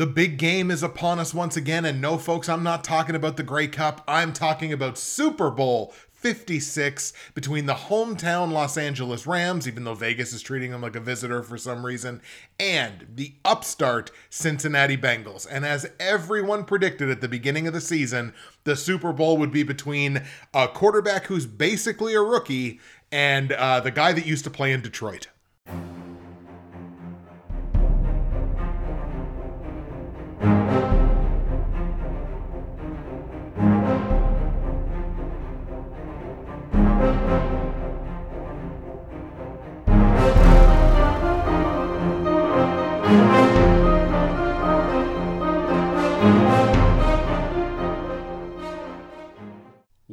The big game is upon us once again, and no, folks, I'm not talking about the Grey Cup. I'm talking about Super Bowl 56 between the hometown Los Angeles Rams, even though Vegas is treating them like a visitor for some reason, and the upstart Cincinnati Bengals. And as everyone predicted at the beginning of the season, the Super Bowl would be between a quarterback who's basically a rookie and uh, the guy that used to play in Detroit.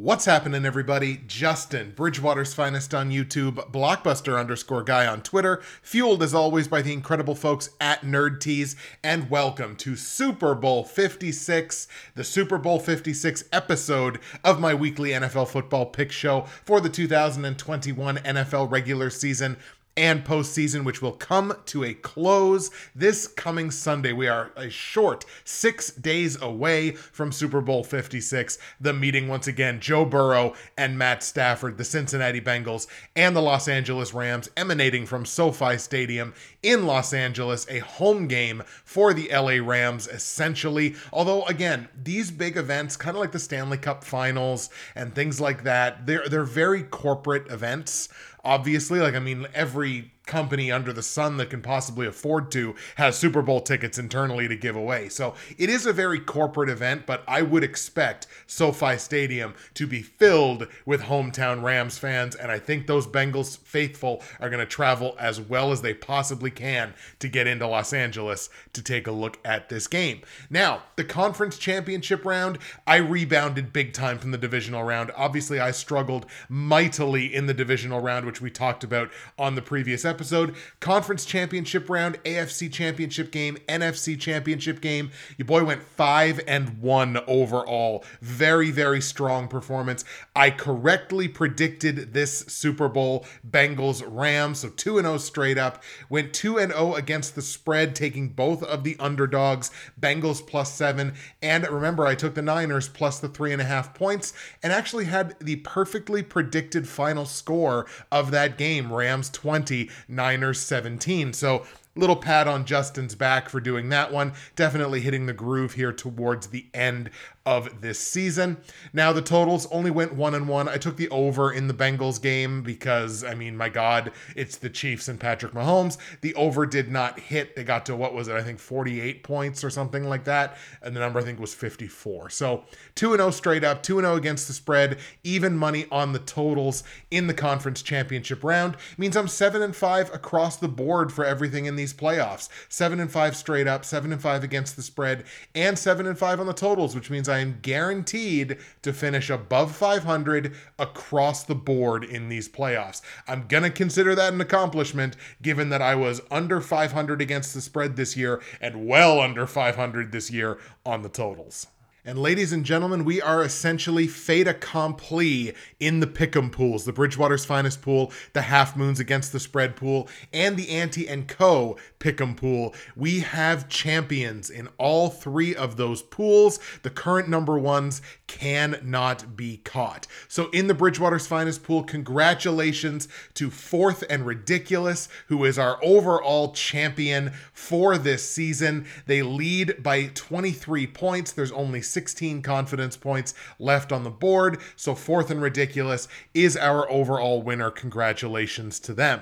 What's happening, everybody? Justin, Bridgewater's finest on YouTube, Blockbuster underscore guy on Twitter, fueled as always by the incredible folks at Nerd Tees, and welcome to Super Bowl 56, the Super Bowl 56 episode of my weekly NFL football pick show for the 2021 NFL regular season and postseason, which will come to a close this coming Sunday. We are a short six days away from Super Bowl 56. The meeting once again, Joe Burrow and Matt Stafford, the Cincinnati Bengals, and the Los Angeles Rams, emanating from SoFi Stadium in Los Angeles, a home game for the LA Rams, essentially. Although, again, these big events, kind of like the Stanley Cup finals and things like that, they're, they're very corporate events obviously like i mean every company under the sun that can possibly afford to has Super Bowl tickets internally to give away. So it is a very corporate event, but I would expect SoFi Stadium to be filled with hometown Rams fans. And I think those Bengals faithful are going to travel as well as they possibly can to get into Los Angeles to take a look at this game. Now, the conference championship round, I rebounded big time from the divisional round. Obviously, I struggled mightily in the divisional round, which we talked about on the previous episode episode. Conference championship round, AFC championship game, NFC championship game. Your boy went five and one overall. Very, very strong performance. I correctly predicted this Super Bowl Bengals Rams, so 2 0 straight up. Went 2 0 against the spread, taking both of the underdogs, Bengals plus seven. And remember, I took the Niners plus the three and a half points and actually had the perfectly predicted final score of that game Rams 20, Niners 17. So little pat on Justin's back for doing that one. Definitely hitting the groove here towards the end of this season. Now the totals only went one and one. I took the over in the Bengals game because I mean, my God, it's the Chiefs and Patrick Mahomes. The over did not hit. They got to what was it? I think 48 points or something like that, and the number I think was 54. So two and zero oh straight up, two and zero oh against the spread, even money on the totals in the conference championship round means I'm seven and five across the board for everything in these playoffs. Seven and five straight up, seven and five against the spread, and seven and five on the totals, which means I I am guaranteed to finish above 500 across the board in these playoffs. I'm going to consider that an accomplishment given that I was under 500 against the spread this year and well under 500 this year on the totals. And ladies and gentlemen, we are essentially fait accompli in the pick'em pools, the Bridgewater's finest pool, the half moons against the spread pool, and the Ante and Co pick'em pool. We have champions in all three of those pools. The current number ones cannot be caught. So in the Bridgewater's finest pool, congratulations to Fourth and Ridiculous, who is our overall champion for this season. They lead by 23 points. There's only 16 confidence points left on the board. So, Fourth and Ridiculous is our overall winner. Congratulations to them.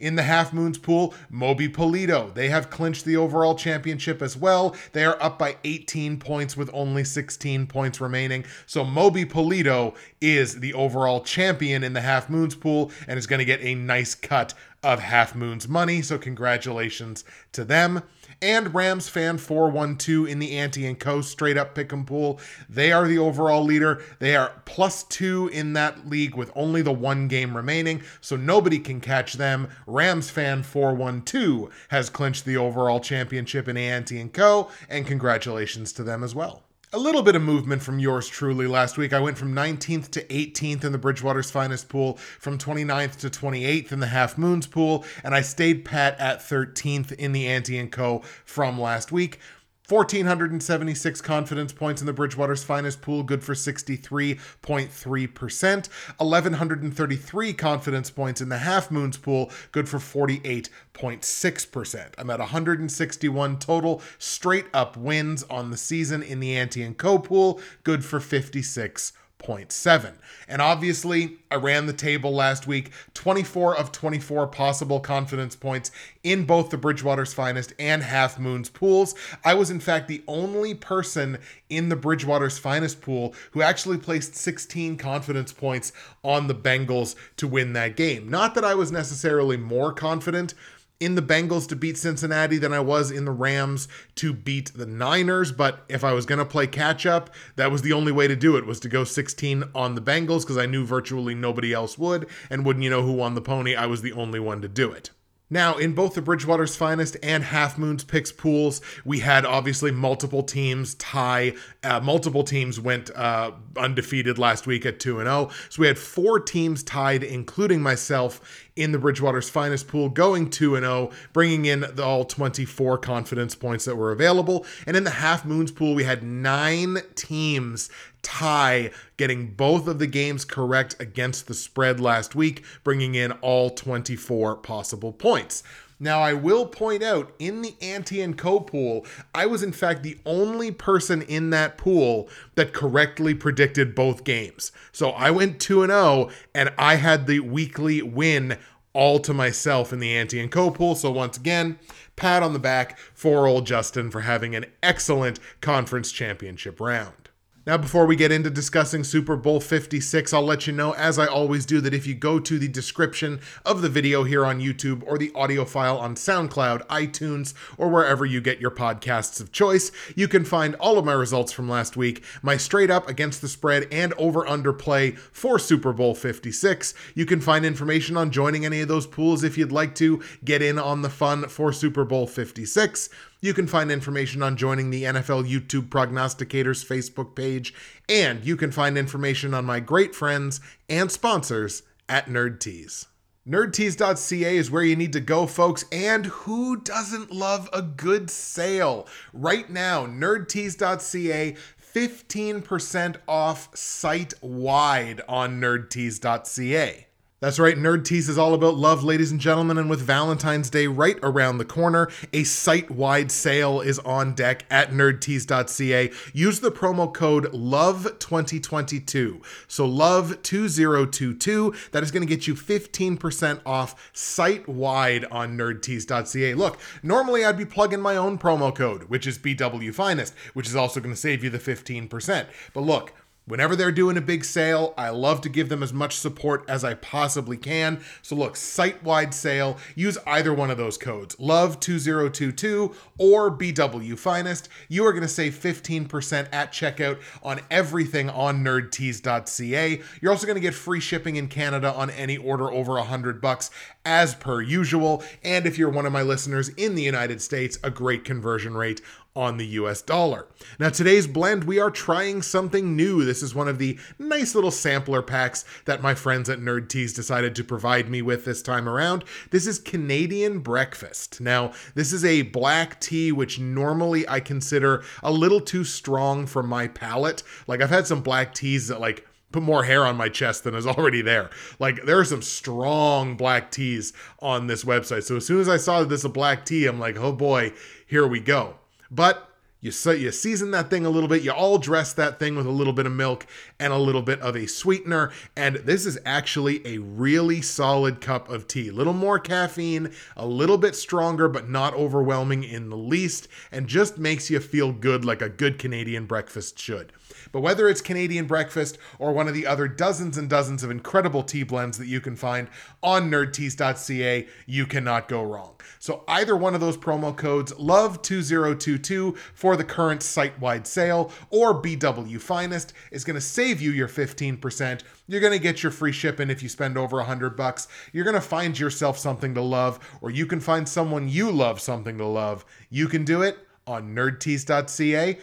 In the Half Moons pool, Moby Polito. They have clinched the overall championship as well. They are up by 18 points with only 16 points remaining. So Moby Polito is the overall champion in the Half Moons pool and is going to get a nice cut of Half Moon's money. So congratulations to them and Rams fan 412 in the Ante and Co. straight up pick and pool. They are the overall leader. They are plus two in that league with only the one game remaining, so nobody can catch them. Rams fan 412 has clinched the overall championship in Ante and Co. And congratulations to them as well a little bit of movement from yours truly last week. I went from 19th to 18th in the Bridgewater's finest pool, from 29th to 28th in the Half Moons pool, and I stayed pat at 13th in the Ante and Co. from last week. 1,476 confidence points in the Bridgewater's finest pool, good for 63.3%. 1,133 confidence points in the Half Moons pool, good for 48.6%. I'm at 161 total straight up wins on the season in the Ante and Co pool, good for 56 0.7. And obviously, I ran the table last week 24 of 24 possible confidence points in both the Bridgewater's Finest and Half Moon's pools. I was, in fact, the only person in the Bridgewater's Finest pool who actually placed 16 confidence points on the Bengals to win that game. Not that I was necessarily more confident in the Bengals to beat Cincinnati than I was in the Rams to beat the Niners. But if I was going to play catch up, that was the only way to do it was to go 16 on the Bengals because I knew virtually nobody else would. And wouldn't you know who won the pony? I was the only one to do it. Now, in both the Bridgewater's Finest and Half Moon's Picks pools, we had obviously multiple teams tie. Uh, multiple teams went uh, undefeated last week at 2 0. So we had four teams tied, including myself, in the Bridgewater's Finest pool, going 2 0, bringing in the all 24 confidence points that were available. And in the Half Moons pool, we had nine teams tie, getting both of the games correct against the spread last week, bringing in all 24 possible points. Now, I will point out in the Ante and Co pool, I was in fact the only person in that pool that correctly predicted both games. So I went 2 and 0 and I had the weekly win all to myself in the Ante and Co pool. So once again, pat on the back for old Justin for having an excellent conference championship round. Now, before we get into discussing Super Bowl 56, I'll let you know, as I always do, that if you go to the description of the video here on YouTube or the audio file on SoundCloud, iTunes, or wherever you get your podcasts of choice, you can find all of my results from last week, my straight up against the spread and over under play for Super Bowl 56. You can find information on joining any of those pools if you'd like to get in on the fun for Super Bowl 56. You can find information on joining the NFL YouTube Prognosticators Facebook page, and you can find information on my great friends and sponsors at NerdTees. NerdTees.ca is where you need to go, folks. And who doesn't love a good sale? Right now, NerdTees.ca 15% off site wide on nerdtees.ca. That's right, Nerd Tees is all about love, ladies and gentlemen, and with Valentine's Day right around the corner, a site wide sale is on deck at nerdtees.ca. Use the promo code LOVE2022. So, LOVE2022. That is going to get you 15% off site wide on nerdtees.ca. Look, normally I'd be plugging my own promo code, which is BW Finest, which is also going to save you the 15%. But look, Whenever they're doing a big sale, I love to give them as much support as I possibly can. So look, site-wide sale, use either one of those codes, love2022 or BW Finest. You are going to save 15% at checkout on everything on nerdtees.ca. You're also going to get free shipping in Canada on any order over 100 bucks as per usual. And if you're one of my listeners in the United States, a great conversion rate on the US dollar. Now, today's blend, we are trying something new. This is one of the nice little sampler packs that my friends at Nerd Tees decided to provide me with this time around. This is Canadian Breakfast. Now, this is a black tea, which normally I consider a little too strong for my palate. Like, I've had some black teas that, like, put more hair on my chest than is already there. Like there are some strong black teas on this website. So as soon as I saw that this is a black tea, I'm like, oh boy, here we go. But you, you season that thing a little bit, you all dress that thing with a little bit of milk and a little bit of a sweetener. And this is actually a really solid cup of tea. A little more caffeine, a little bit stronger, but not overwhelming in the least, and just makes you feel good like a good Canadian breakfast should. But whether it's Canadian breakfast or one of the other dozens and dozens of incredible tea blends that you can find on nerdtees.ca, you cannot go wrong. So either one of those promo codes, love2022 for the current site-wide sale, or BW Finest is going to save you your 15%. You're going to get your free shipping if you spend over a 100 bucks. You're going to find yourself something to love, or you can find someone you love something to love. You can do it on nerdtees.ca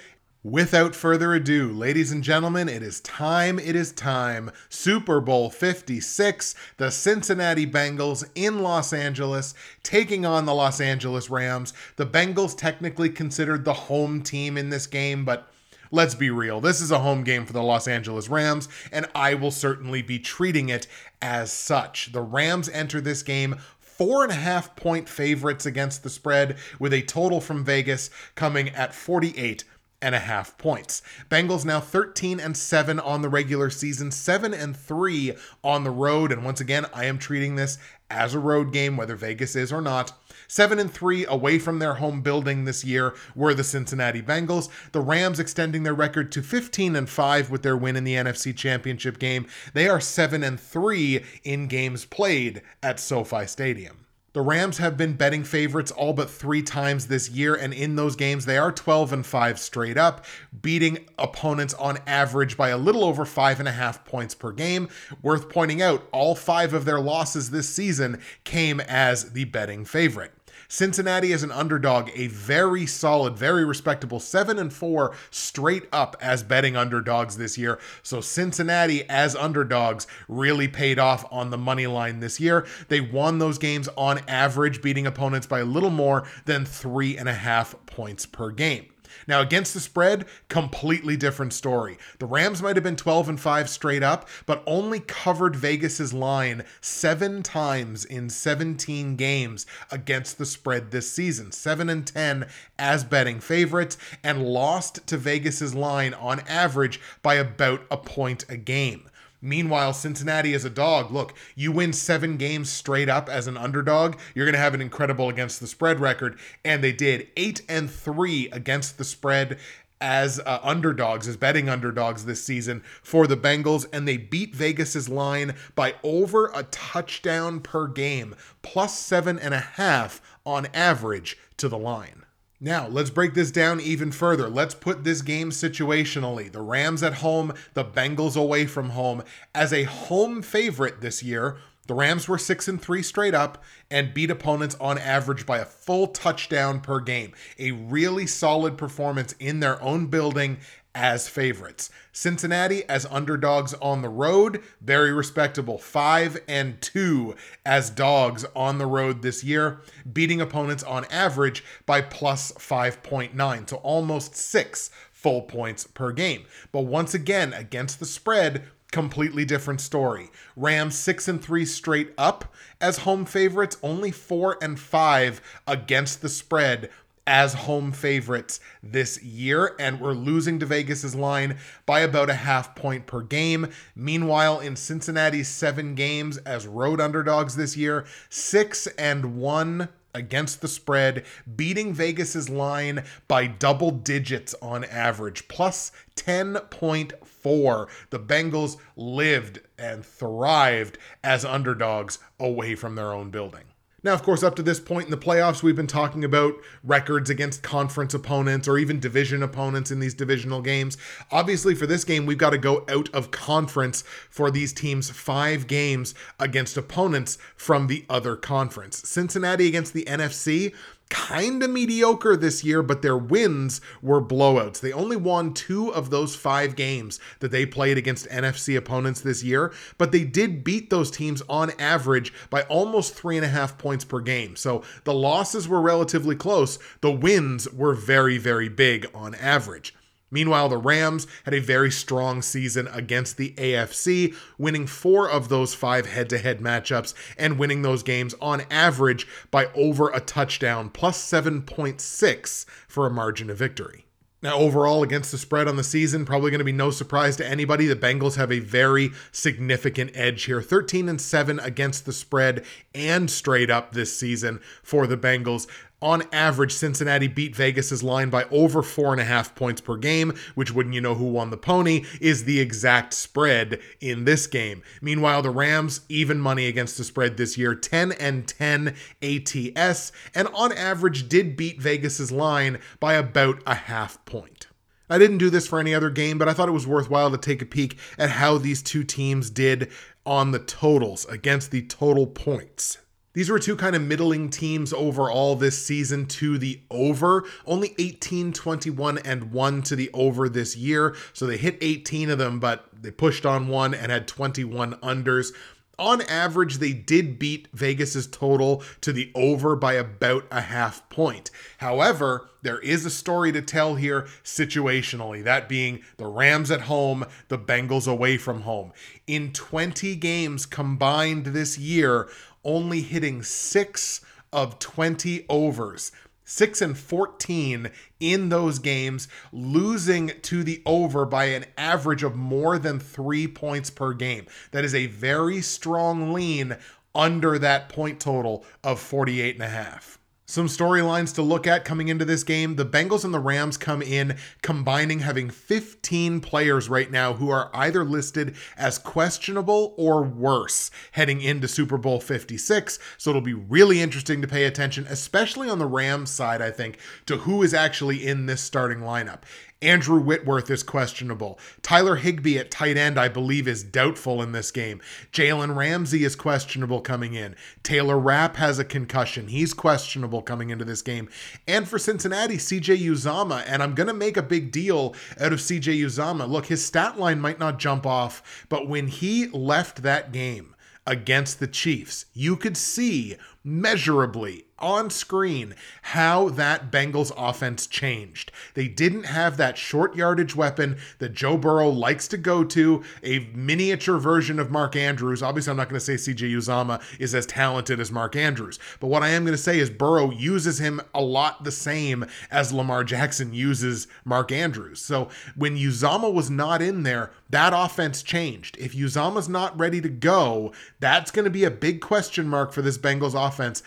Without further ado, ladies and gentlemen, it is time. It is time. Super Bowl 56, the Cincinnati Bengals in Los Angeles taking on the Los Angeles Rams. The Bengals technically considered the home team in this game, but let's be real. This is a home game for the Los Angeles Rams, and I will certainly be treating it as such. The Rams enter this game four and a half point favorites against the spread, with a total from Vegas coming at 48 and a half points. Bengals now 13 and 7 on the regular season, 7 and 3 on the road. And once again, I am treating this as a road game, whether Vegas is or not. 7 and 3 away from their home building this year were the Cincinnati Bengals. The Rams extending their record to 15 and 5 with their win in the NFC Championship game. They are 7 and 3 in games played at SoFi Stadium. The Rams have been betting favorites all but three times this year, and in those games, they are 12 and 5 straight up, beating opponents on average by a little over five and a half points per game. Worth pointing out, all five of their losses this season came as the betting favorite. Cincinnati is an underdog, a very solid, very respectable 7 and 4 straight up as betting underdogs this year. So Cincinnati as underdogs really paid off on the money line this year. They won those games on average, beating opponents by a little more than three and a half points per game. Now, against the spread, completely different story. The Rams might have been 12 and 5 straight up, but only covered Vegas's line seven times in 17 games against the spread this season. 7 and 10 as betting favorites, and lost to Vegas's line on average by about a point a game. Meanwhile, Cincinnati is a dog. Look, you win seven games straight up as an underdog, you're going to have an incredible against the spread record. And they did eight and three against the spread as uh, underdogs, as betting underdogs this season for the Bengals, and they beat Vegas's line by over a touchdown per game, plus seven and a half on average to the line. Now, let's break this down even further. Let's put this game situationally. The Rams at home, the Bengals away from home. As a home favorite this year, the Rams were 6 and 3 straight up and beat opponents on average by a full touchdown per game. A really solid performance in their own building as favorites. Cincinnati as underdogs on the road, very respectable. 5 and 2 as dogs on the road this year, beating opponents on average by plus 5.9, so almost 6 full points per game. But once again, against the spread, completely different story. Rams 6 and 3 straight up as home favorites, only 4 and 5 against the spread as home favorites this year, and we're losing to Vegas's line by about a half point per game. Meanwhile, in Cincinnati's seven games as road underdogs this year, six and one against the spread, beating Vegas's line by double digits on average, plus 10.4. The Bengals lived and thrived as underdogs away from their own building. Now, of course, up to this point in the playoffs, we've been talking about records against conference opponents or even division opponents in these divisional games. Obviously, for this game, we've got to go out of conference for these teams' five games against opponents from the other conference. Cincinnati against the NFC, kind of mediocre this year, but their wins were blowouts. They only won two of those five games that they played against NFC opponents this year, but they did beat those teams on average by almost three and a half points per game. So the losses were relatively close. The wins were very, very big on average. Meanwhile, the Rams had a very strong season against the AFC, winning four of those five head to head matchups and winning those games on average by over a touchdown, plus 7.6 for a margin of victory. Now, overall, against the spread on the season, probably going to be no surprise to anybody. The Bengals have a very significant edge here 13 and 7 against the spread and straight up this season for the Bengals on average, Cincinnati beat Vegas's line by over four and a half points per game, which wouldn't you know who won the pony is the exact spread in this game. Meanwhile, the Rams even money against the spread this year, 10 and 10 ATS, and on average did beat Vegas's line by about a half point. I didn't do this for any other game, but I thought it was worthwhile to take a peek at how these two teams did on the totals against the total points. These were two kind of middling teams overall this season to the over. Only 18, 21, and 1 to the over this year. So they hit 18 of them, but they pushed on one and had 21 unders on average, they did beat Vegas's total to the over by about a half point. However, there is a story to tell here situationally, that being the Rams at home, the Bengals away from home. In 20 games combined this year, only hitting six of 20 overs. 6 and 14 in those games, losing to the over by an average of more than 3 points per game. That is a very strong lean under that point total of 48 and a half. Some storylines to look at coming into this game. The Bengals and the Rams come in combining having 15 players right now who are either listed as questionable or worse heading into Super Bowl 56. So it'll be really interesting to pay attention, especially on the Rams side, I think, to who is actually in this starting lineup. Andrew Whitworth is questionable. Tyler Higbee at tight end, I believe, is doubtful in this game. Jalen Ramsey is questionable coming in. Taylor Rapp has a concussion. He's questionable coming into this game. And for Cincinnati, CJ Uzomah. And I'm going to make a big deal out of CJ Uzomah. Look, his stat line might not jump off, but when he left that game against the Chiefs, you could see measurably on screen how that Bengals offense changed. They didn't have that short yardage weapon that Joe Burrow likes to go to, a miniature version of Mark Andrews. Obviously, I'm not going to say CJ Uzomah is as talented as Mark Andrews, but what I am going to say is Burrow uses him a lot the same as Lamar Jackson uses Mark Andrews. So when Uzomah was not in there, that offense changed. If Uzomah's not ready to go, that's going to be a big question mark for this Bengals offense,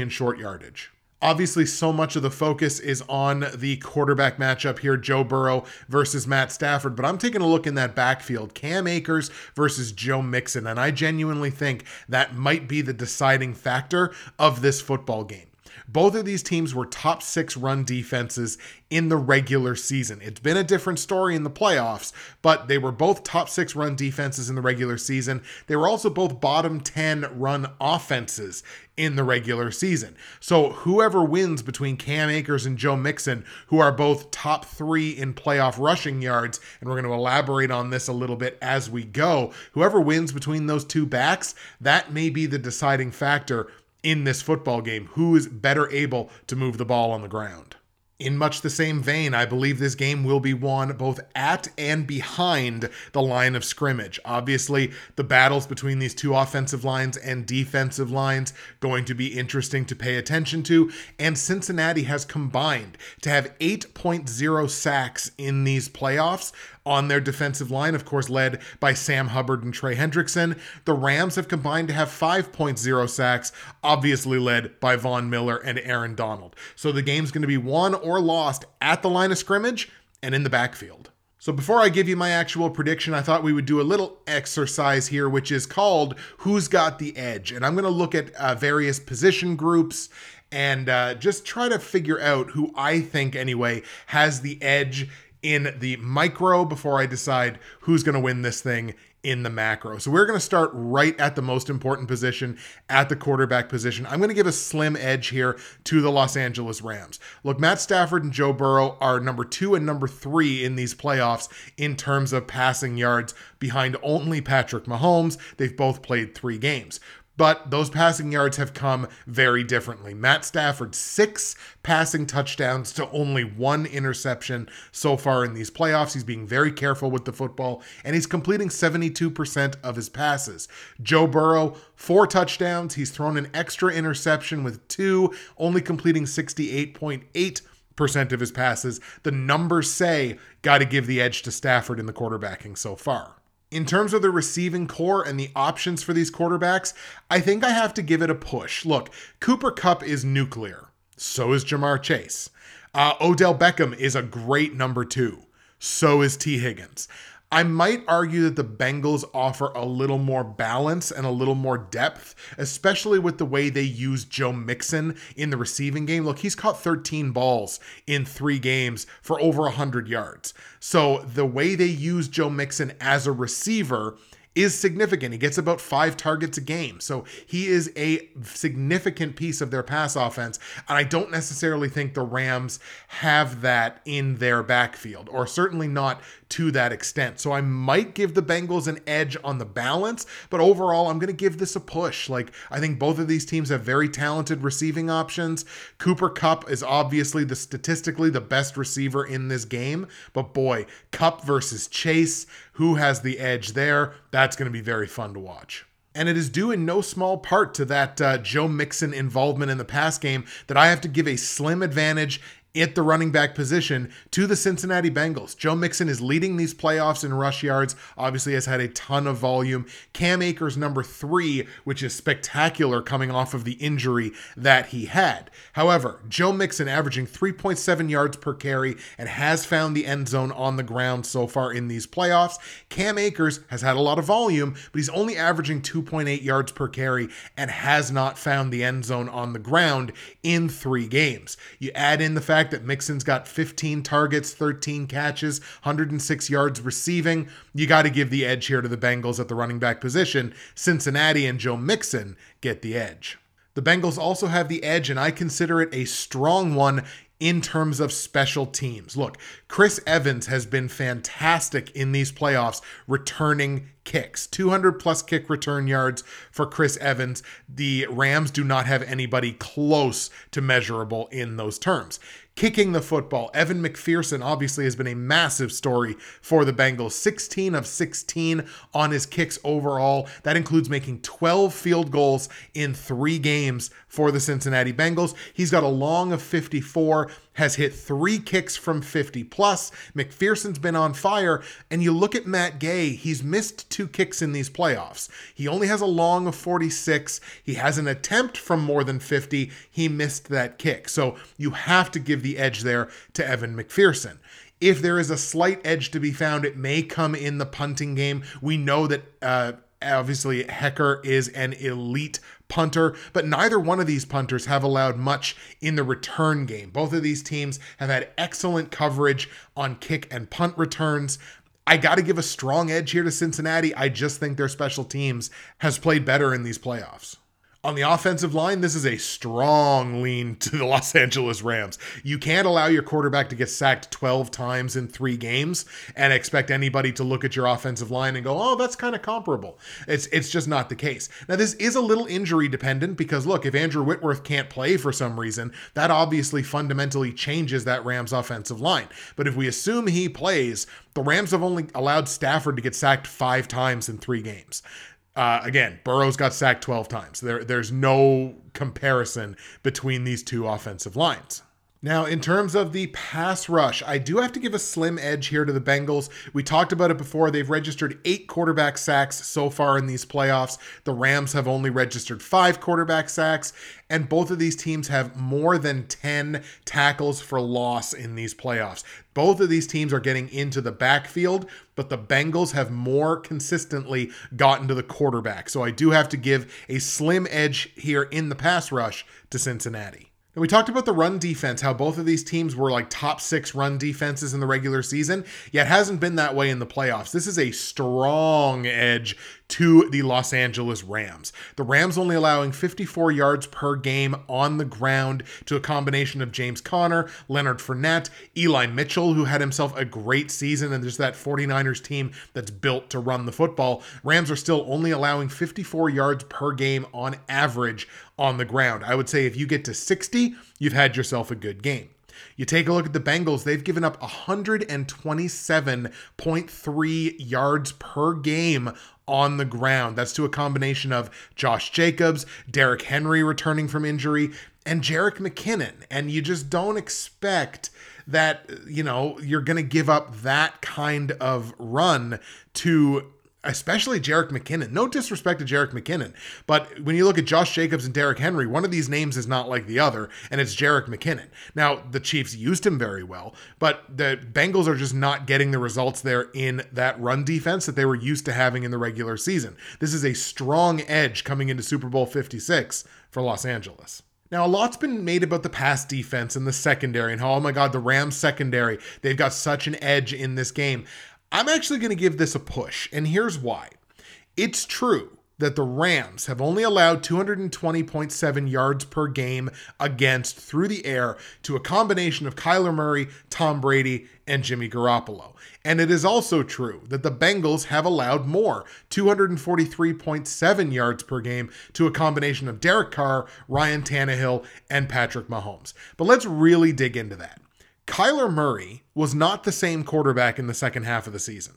in short yardage. Obviously, so much of the focus is on the quarterback matchup here Joe Burrow versus Matt Stafford. But I'm taking a look in that backfield Cam Akers versus Joe Mixon. And I genuinely think that might be the deciding factor of this football game. Both of these teams were top six run defenses in the regular season. It's been a different story in the playoffs, but they were both top six run defenses in the regular season. They were also both bottom 10 run offenses in the regular season. So whoever wins between Cam Akers and Joe Mixon, who are both top three in playoff rushing yards, and we're going to elaborate on this a little bit as we go, whoever wins between those two backs, that may be the deciding factor in this football game who is better able to move the ball on the ground. In much the same vein, I believe this game will be won both at and behind the line of scrimmage. Obviously, the battles between these two offensive lines and defensive lines going to be interesting to pay attention to, and Cincinnati has combined to have 8.0 sacks in these playoffs on their defensive line, of course, led by Sam Hubbard and Trey Hendrickson. The Rams have combined to have 5.0 sacks, obviously led by Von Miller and Aaron Donald. So the game's going to be won or lost at the line of scrimmage and in the backfield. So before I give you my actual prediction, I thought we would do a little exercise here, which is called Who's Got the Edge? And I'm going to look at uh, various position groups and uh, just try to figure out who I think, anyway, has the edge in the micro before I decide who's going to win this thing in the macro. So we're going to start right at the most important position, at the quarterback position. I'm going to give a slim edge here to the Los Angeles Rams. Look, Matt Stafford and Joe Burrow are number two and number three in these playoffs in terms of passing yards behind only Patrick Mahomes. They've both played three games but those passing yards have come very differently. Matt Stafford, six passing touchdowns to only one interception so far in these playoffs. He's being very careful with the football, and he's completing 72% of his passes. Joe Burrow, four touchdowns. He's thrown an extra interception with two, only completing 68.8 percent of his passes. The numbers say got to give the edge to Stafford in the quarterbacking so far. In terms of the receiving corps and the options for these quarterbacks, I think I have to give it a push. Look, Cooper Kupp is nuclear. So is Ja'Marr Chase. Uh, Odell Beckham is a great number two. So is Tee Higgins. I might argue that the Bengals offer a little more balance and a little more depth, especially with the way they use Joe Mixon in the receiving game. Look, he's caught 13 balls in three games for over 100 yards. So the way they use Joe Mixon as a receiver is significant. He gets about five targets a game. So he is a significant piece of their pass offense. And I don't necessarily think the Rams have that in their backfield, or certainly not to that extent. So I might give the Bengals an edge on the balance, but overall, I'm going to give this a push. Like, I think both of these teams have very talented receiving options. Cooper Kupp is obviously the statistically the best receiver in this game, but boy, Kupp versus Chase, who has the edge there? That's going to be very fun to watch. And it is due in no small part to that uh, Joe Mixon involvement in the pass game that I have to give a slim advantage at the running back position to the Cincinnati Bengals. Joe Mixon is leading these playoffs in rush yards, obviously has had a ton of volume. Cam Akers number 3, which is spectacular coming off of the injury that he had. However, Joe Mixon averaging 3.7 yards per carry and has found the end zone on the ground so far in these playoffs. Cam Akers has had a lot of volume, but he's only averaging 2.8 yards per carry and has not found the end zone on the ground in 3 games. You add in the fact fact that Mixon's got 15 targets, 13 catches, 106 yards receiving, you got to give the edge here to the Bengals at the running back position. Cincinnati and Joe Mixon get the edge. The Bengals also have the edge, and I consider it a strong one in terms of special teams. Look, Chris Evans has been fantastic in these playoffs, returning kicks 200 plus kick return yards for Chris Evans. The Rams do not have anybody close to measurable in those terms kicking the football. Evan McPherson obviously has been a massive story for the Bengals. 16 of 16 on his kicks overall. That includes making 12 field goals in three games for the Cincinnati Bengals. He's got a long of 54 has hit three kicks from 50 plus. McPherson's been on fire. And you look at Matt Gay, he's missed two kicks in these playoffs. He only has a long of 46. He has an attempt from more than 50. He missed that kick. So you have to give the edge there to Evan McPherson. If there is a slight edge to be found, it may come in the punting game. We know that uh, obviously Hekker is an elite punter, but neither one of these punters have allowed much in the return game. Both of these teams have had excellent coverage on kick and punt returns. I got to give a strong edge here to Cincinnati. I just think their special teams has played better in these playoffs. On the offensive line, this is a strong lean to the Los Angeles Rams. You can't allow your quarterback to get sacked 12 times in three games and expect anybody to look at your offensive line and go, oh, that's kind of comparable. It's, it's just not the case. Now, this is a little injury dependent because, look, if Andrew Whitworth can't play for some reason, that obviously fundamentally changes that Rams offensive line. But if we assume he plays, the Rams have only allowed Stafford to get sacked five times in three games. Uh, again, Burrows got sacked 12 times. There, there's no comparison between these two offensive lines. Now, in terms of the pass rush, I do have to give a slim edge here to the Bengals. We talked about it before. They've registered eight quarterback sacks so far in these playoffs. The Rams have only registered five quarterback sacks, and both of these teams have more than 10 tackles for loss in these playoffs. Both of these teams are getting into the backfield, but the Bengals have more consistently gotten to the quarterback. So I do have to give a slim edge here in the pass rush to Cincinnati. And we talked about the run defense, how both of these teams were like top six run defenses in the regular season, yet hasn't been that way in the playoffs. This is a strong edge to the Los Angeles Rams. The Rams only allowing 54 yards per game on the ground to a combination of James Conner, Leonard Fournette, Eli Mitchell, who had himself a great season, and there's that 49ers team that's built to run the football. Rams are still only allowing 54 yards per game on average on the ground. I would say if you get to 60, you've had yourself a good game. You take a look at the Bengals, they've given up 127.3 yards per game on the ground. That's to a combination of Josh Jacobs, Derrick Henry returning from injury, and Jerick McKinnon. And you just don't expect that, you know, you're going to give up that kind of run to especially Jerick McKinnon. No disrespect to Jerick McKinnon, but when you look at Josh Jacobs and Derrick Henry, one of these names is not like the other, and it's Jerick McKinnon. Now, the Chiefs used him very well, but the Bengals are just not getting the results there in that run defense that they were used to having in the regular season. This is a strong edge coming into Super Bowl 56 for Los Angeles. Now, a lot's been made about the pass defense and the secondary and how, oh my God, the Rams secondary, they've got such an edge in this game. I'm actually going to give this a push, and here's why. It's true that the Rams have only allowed 220.7 yards per game against through the air to a combination of Kyler Murray, Tom Brady, and Jimmy Garoppolo. And it is also true that the Bengals have allowed more 243.7 yards per game to a combination of Derek Carr, Ryan Tannehill, and Patrick Mahomes. But let's really dig into that. Kyler Murray was not the same quarterback in the second half of the season.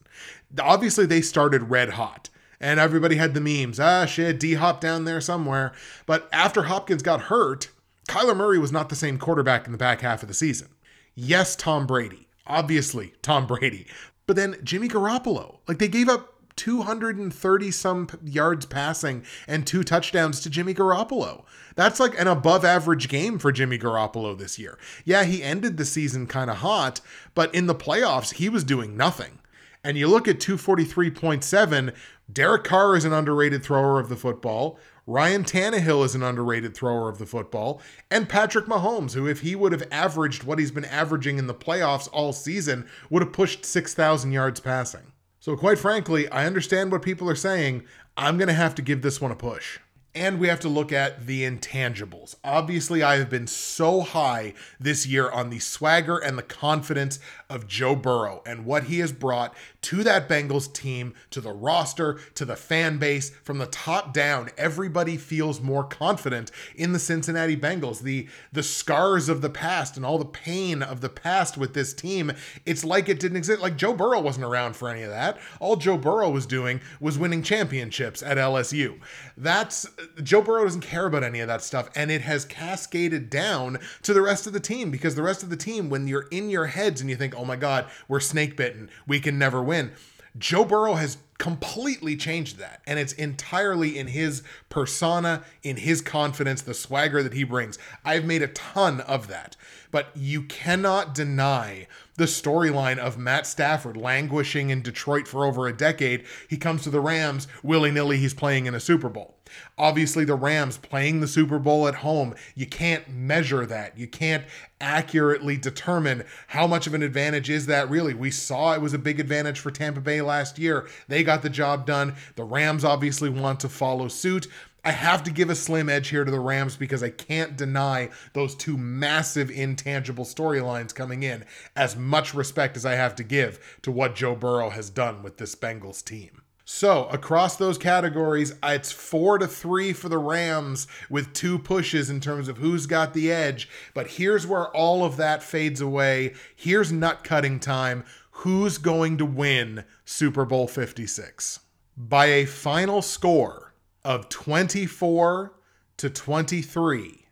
Obviously, they started red hot and everybody had the memes. Ah, shit, D Hop down there somewhere. But after Hopkins got hurt, Kyler Murray was not the same quarterback in the back half of the season. Yes, Tom Brady. Obviously, Tom Brady. But then Jimmy Garoppolo. Like they gave up 230 some yards passing and two touchdowns to Jimmy Garoppolo. That's like an above average game for Jimmy Garoppolo this year. Yeah, he ended the season kind of hot, but in the playoffs, he was doing nothing. And you look at 243.7, Derek Carr is an underrated thrower of the football. Ryan Tannehill is an underrated thrower of the football. And Patrick Mahomes, who, if he would have averaged what he's been averaging in the playoffs all season, would have pushed 6,000 yards passing. So, quite frankly, I understand what people are saying. I'm going to have to give this one a push. And we have to look at the intangibles. Obviously, I have been so high this year on the swagger and the confidence of Joe Burrow and what he has brought to that Bengals team, to the roster, to the fan base. From the top down, everybody feels more confident in the Cincinnati Bengals. The the scars of the past and all the pain of the past with this team, it's like it didn't exist. Like Joe Burrow wasn't around for any of that. All Joe Burrow was doing was winning championships at LSU. That's Joe Burrow doesn't care about any of that stuff, and it has cascaded down to the rest of the team because the rest of the team, when you're in your heads and you think, oh my God, we're snake bitten, we can never win. Joe Burrow has completely changed that. And it's entirely in his persona, in his confidence, the swagger that he brings. I've made a ton of that. But you cannot deny the storyline of Matt Stafford languishing in Detroit for over a decade. He comes to the Rams, willy nilly, he's playing in a Super Bowl. Obviously, the Rams playing the Super Bowl at home, you can't measure that. You can't accurately determine how much of an advantage is that really. We saw it was a big advantage for Tampa Bay last year. They got the job done. The Rams obviously want to follow suit. I have to give a slim edge here to the Rams because I can't deny those two massive intangible storylines coming in, as much respect as I have to give to what Joe Burrow has done with this Bengals team. So, across those categories, it's four to three for the Rams with two pushes in terms of who's got the edge. But here's where all of that fades away. Here's nut cutting time. Who's going to win Super Bowl 56? By a final score of 24 to 23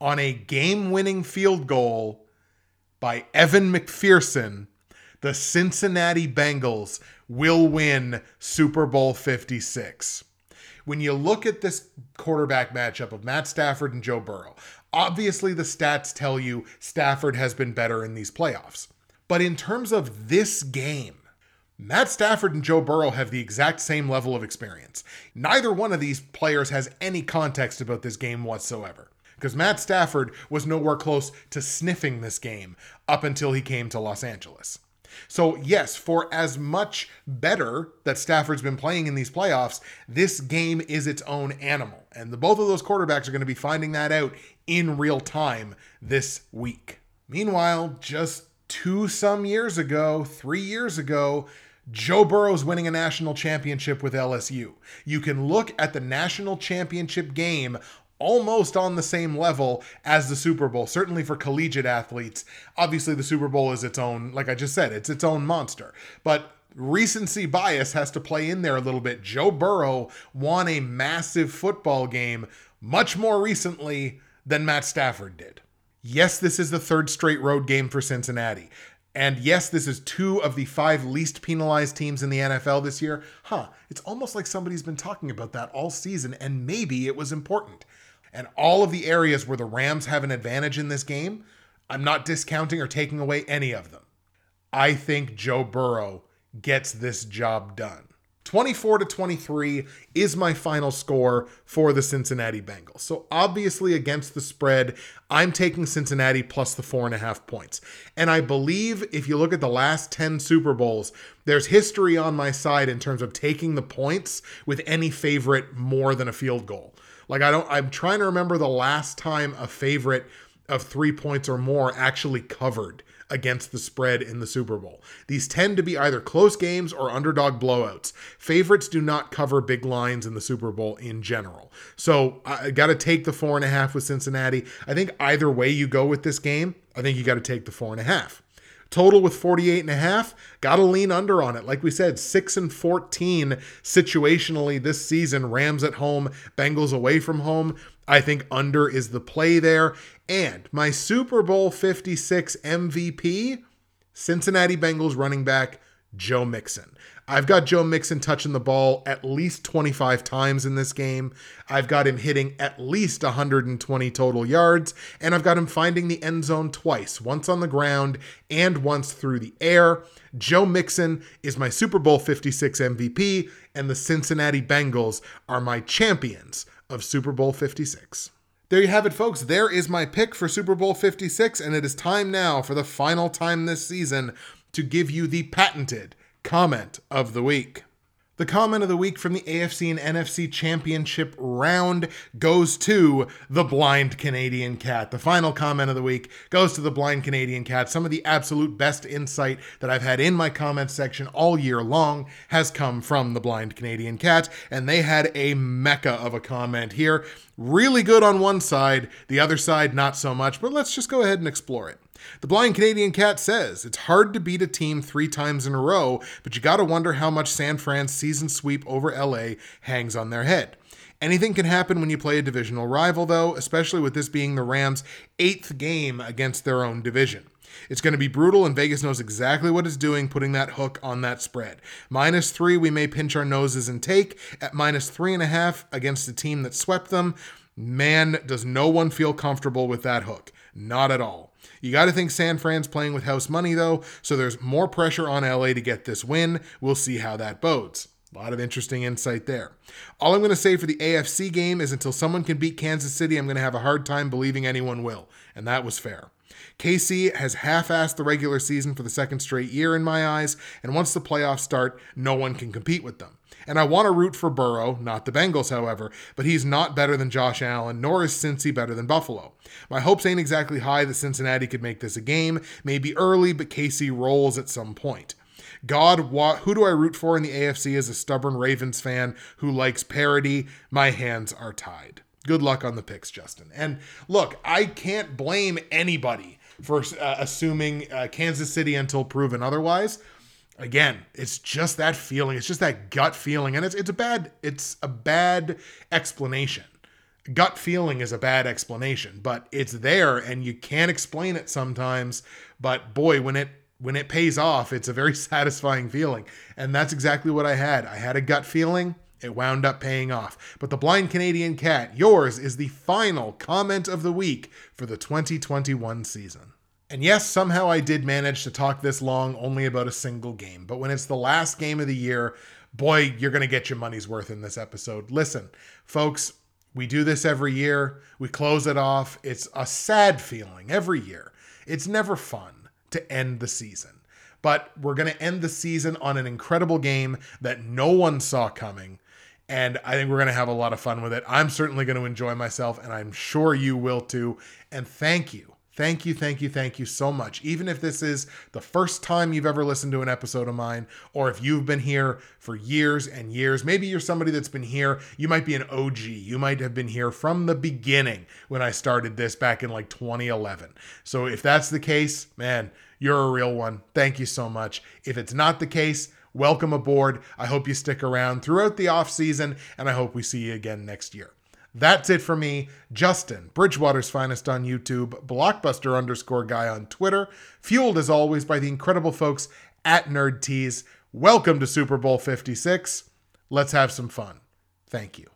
on a game winning field goal by Evan McPherson, the Cincinnati Bengals will win Super Bowl 56. When you look at this quarterback matchup of Matt Stafford and Joe Burrow, obviously the stats tell you Stafford has been better in these playoffs. But in terms of this game, Matt Stafford and Joe Burrow have the exact same level of experience. Neither one of these players has any context about this game whatsoever. Because Matt Stafford was nowhere close to sniffing this game up until he came to Los Angeles. So, yes, for as much better that Stafford's been playing in these playoffs, this game is its own animal. And the, both of those quarterbacks are going to be finding that out in real time this week. Meanwhile, just two some years ago, three years ago, Joe Burrow's winning a national championship with LSU. You can look at the national championship game almost on the same level as the Super Bowl, certainly for collegiate athletes. Obviously, the Super Bowl is its own, like I just said, it's its own monster. But recency bias has to play in there a little bit. Joe Burrow won a massive football game much more recently than Matt Stafford did. Yes, this is the third straight road game for Cincinnati. And yes, this is two of the five least penalized teams in the NFL this year. Huh, it's almost like somebody's been talking about that all season, and maybe it was important. And all of the areas where the Rams have an advantage in this game, I'm not discounting or taking away any of them. I think Joe Burrow gets this job done. 24 to 23 is my final score for the Cincinnati Bengals. So obviously against the spread, I'm taking Cincinnati plus the four and a half points. And I believe if you look at the last 10 Super Bowls, there's history on my side in terms of taking the points with any favorite more than a field goal. Like I don't I'm trying to remember the last time a favorite of 3 points or more actually covered against the spread in the Super Bowl. These tend to be either close games or underdog blowouts. Favorites do not cover big lines in the Super Bowl in general. So I got to take the four and a half with Cincinnati. I think either way you go with this game, I think you got to take the four and a half. Total with 48 and a half, got to lean under on it. Like we said, 6 and 14 situationally this season. Rams at home, Bengals away from home. I think under is the play there. And my Super Bowl 56 MVP, Cincinnati Bengals running back Joe Mixon. I've got Joe Mixon touching the ball at least 25 times in this game. I've got him hitting at least 120 total yards, and I've got him finding the end zone twice, once on the ground and once through the air. Joe Mixon is my Super Bowl 56 MVP, and the Cincinnati Bengals are my champions of Super Bowl 56. There you have it, folks. There is my pick for Super Bowl 56, and it is time now for the final time this season to give you the patented comment of the week. The comment of the week from the AFC and NFC championship round goes to the blind Canadian cat. The final comment of the week goes to the blind Canadian cat. Some of the absolute best insight that I've had in my comment section all year long has come from the blind Canadian cat, and they had a mecca of a comment here. Really good on one side, the other side not so much, but let's just go ahead and explore it. The Blind Canadian Cat says it's hard to beat a team three times in a row, but you gotta wonder how much San Fran's season sweep over LA hangs on their head. Anything can happen when you play a divisional rival, though, especially with this being the Rams' eighth game against their own division. It's going to be brutal, and Vegas knows exactly what it's doing, putting that hook on that spread. Minus three, we may pinch our noses and take. At minus three and a half against a team that swept them, man, does no one feel comfortable with that hook. Not at all. You got to think San Fran's playing with house money, though, so there's more pressure on LA to get this win. We'll see how that bodes. A lot of interesting insight there. All I'm going to say for the AFC game is until someone can beat Kansas City, I'm going to have a hard time believing anyone will. And that was fair. KC has half assed the regular season for the second straight year in my eyes, and once the playoffs start, no one can compete with them. And I want to root for Burrow, not the Bengals, however, but he's not better than Josh Allen, nor is Cincy better than Buffalo. My hopes ain't exactly high that Cincinnati could make this a game, maybe early, but KC rolls at some point. God, who do I root for in the AFC as a stubborn Ravens fan who likes parody? My hands are tied. Good luck on the picks, Justin. And look, I can't blame anybody for uh, assuming uh, Kansas City until proven otherwise again, it's just that feeling. It's just that gut feeling, and it's it's a bad it's a bad explanation. Gut feeling is a bad explanation, but it's there, and you can't explain it sometimes. But boy, when it when it pays off, it's a very satisfying feeling, and that's exactly what I had. I had a gut feeling. It wound up paying off. But the blind Canadian cat, yours is the final comment of the week for the 2021 season. And yes, somehow I did manage to talk this long only about a single game. But when it's the last game of the year, boy, you're going to get your money's worth in this episode. Listen, folks, we do this every year. We close it off. It's a sad feeling every year. It's never fun to end the season. But we're going to end the season on an incredible game that no one saw coming. And I think we're going to have a lot of fun with it. I'm certainly going to enjoy myself, and I'm sure you will too. And thank you Thank you, thank you, thank you so much. Even if this is the first time you've ever listened to an episode of mine, or if you've been here for years and years, maybe you're somebody that's been here, you might be an OG. You might have been here from the beginning when I started this back in like 2011. So if that's the case, man, you're a real one. Thank you so much. If it's not the case, welcome aboard. I hope you stick around throughout the off season, and I hope we see you again next year. That's it for me, Justin, Bridgewater's finest on YouTube, blockbuster underscore guy on Twitter, fueled as always by the incredible folks at Nerd Tees. Welcome to Super Bowl 56. Let's have some fun. Thank you.